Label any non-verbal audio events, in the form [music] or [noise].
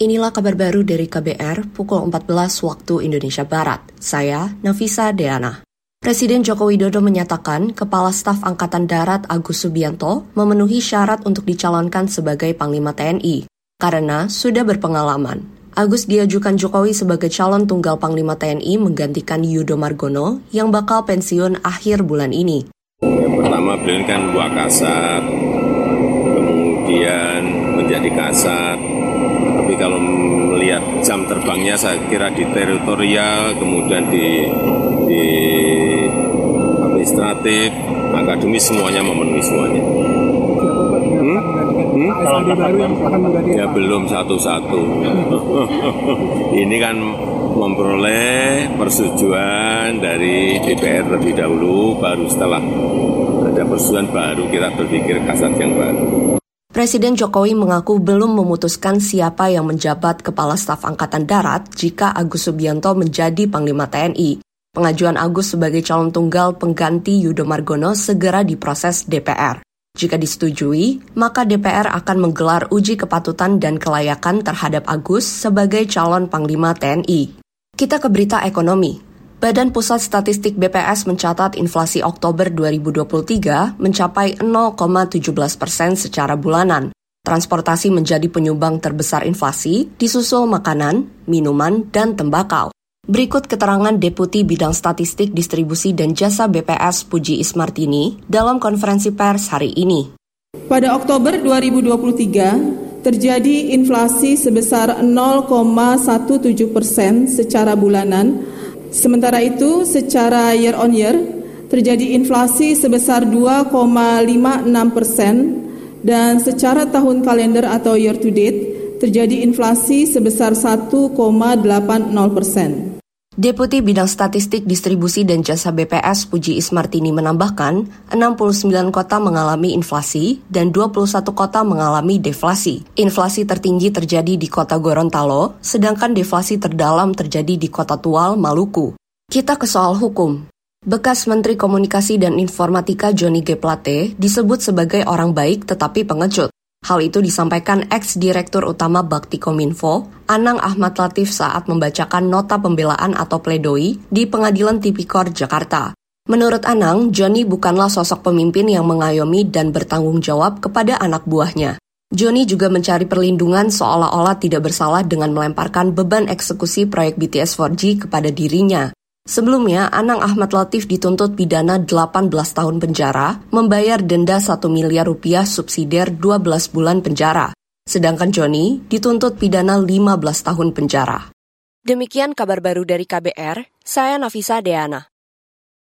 Inilah kabar baru dari KBR pukul 14 waktu Indonesia Barat. Saya Nafisa Deana. Presiden Joko Widodo menyatakan Kepala Staf Angkatan Darat Agus Subianto memenuhi syarat untuk dicalonkan sebagai Panglima TNI karena sudah berpengalaman. Agus diajukan Jokowi sebagai calon tunggal Panglima TNI menggantikan Yudo Margono yang bakal pensiun akhir bulan ini. Pertama beliau kan buah kasat, kemudian menjadi kasat, tapi kalau melihat jam terbangnya saya kira di teritorial, kemudian di, di administratif, akademis semuanya memenuhi semuanya. Hmm? Hmm? Ya belum satu-satu. [laughs] Ini kan memperoleh persetujuan dari DPR terlebih dahulu, baru setelah ada persetujuan baru kita berpikir kasat yang baru. Presiden Jokowi mengaku belum memutuskan siapa yang menjabat Kepala Staf Angkatan Darat jika Agus Subianto menjadi Panglima TNI. Pengajuan Agus sebagai calon tunggal pengganti Yudo Margono segera diproses DPR. Jika disetujui, maka DPR akan menggelar uji kepatutan dan kelayakan terhadap Agus sebagai calon Panglima TNI. Kita ke berita ekonomi. Badan Pusat Statistik BPS mencatat inflasi Oktober 2023 mencapai 0,17 persen secara bulanan. Transportasi menjadi penyumbang terbesar inflasi, disusul makanan, minuman, dan tembakau. Berikut keterangan Deputi Bidang Statistik Distribusi dan Jasa BPS Puji Ismartini dalam konferensi pers hari ini. Pada Oktober 2023, terjadi inflasi sebesar 0,17 persen secara bulanan Sementara itu, secara year on year terjadi inflasi sebesar 2,56 persen dan secara tahun kalender atau year to date terjadi inflasi sebesar 1,80 persen. Deputi Bidang Statistik Distribusi dan Jasa BPS Puji Ismartini menambahkan, 69 kota mengalami inflasi dan 21 kota mengalami deflasi. Inflasi tertinggi terjadi di kota Gorontalo, sedangkan deflasi terdalam terjadi di kota Tual, Maluku. Kita ke soal hukum. Bekas Menteri Komunikasi dan Informatika Johnny G. Plate disebut sebagai orang baik tetapi pengecut. Hal itu disampaikan ex-direktur utama Bakti Kominfo, Anang Ahmad Latif saat membacakan nota pembelaan atau pledoi di Pengadilan Tipikor Jakarta. Menurut Anang, Johnny bukanlah sosok pemimpin yang mengayomi dan bertanggung jawab kepada anak buahnya. Johnny juga mencari perlindungan seolah-olah tidak bersalah dengan melemparkan beban eksekusi proyek BTS 4G kepada dirinya. Sebelumnya, Anang Ahmad Latif dituntut pidana 18 tahun penjara, membayar denda 1 miliar rupiah subsidiar 12 bulan penjara. Sedangkan Joni dituntut pidana 15 tahun penjara. Demikian kabar baru dari KBR, saya Nafisa Deana.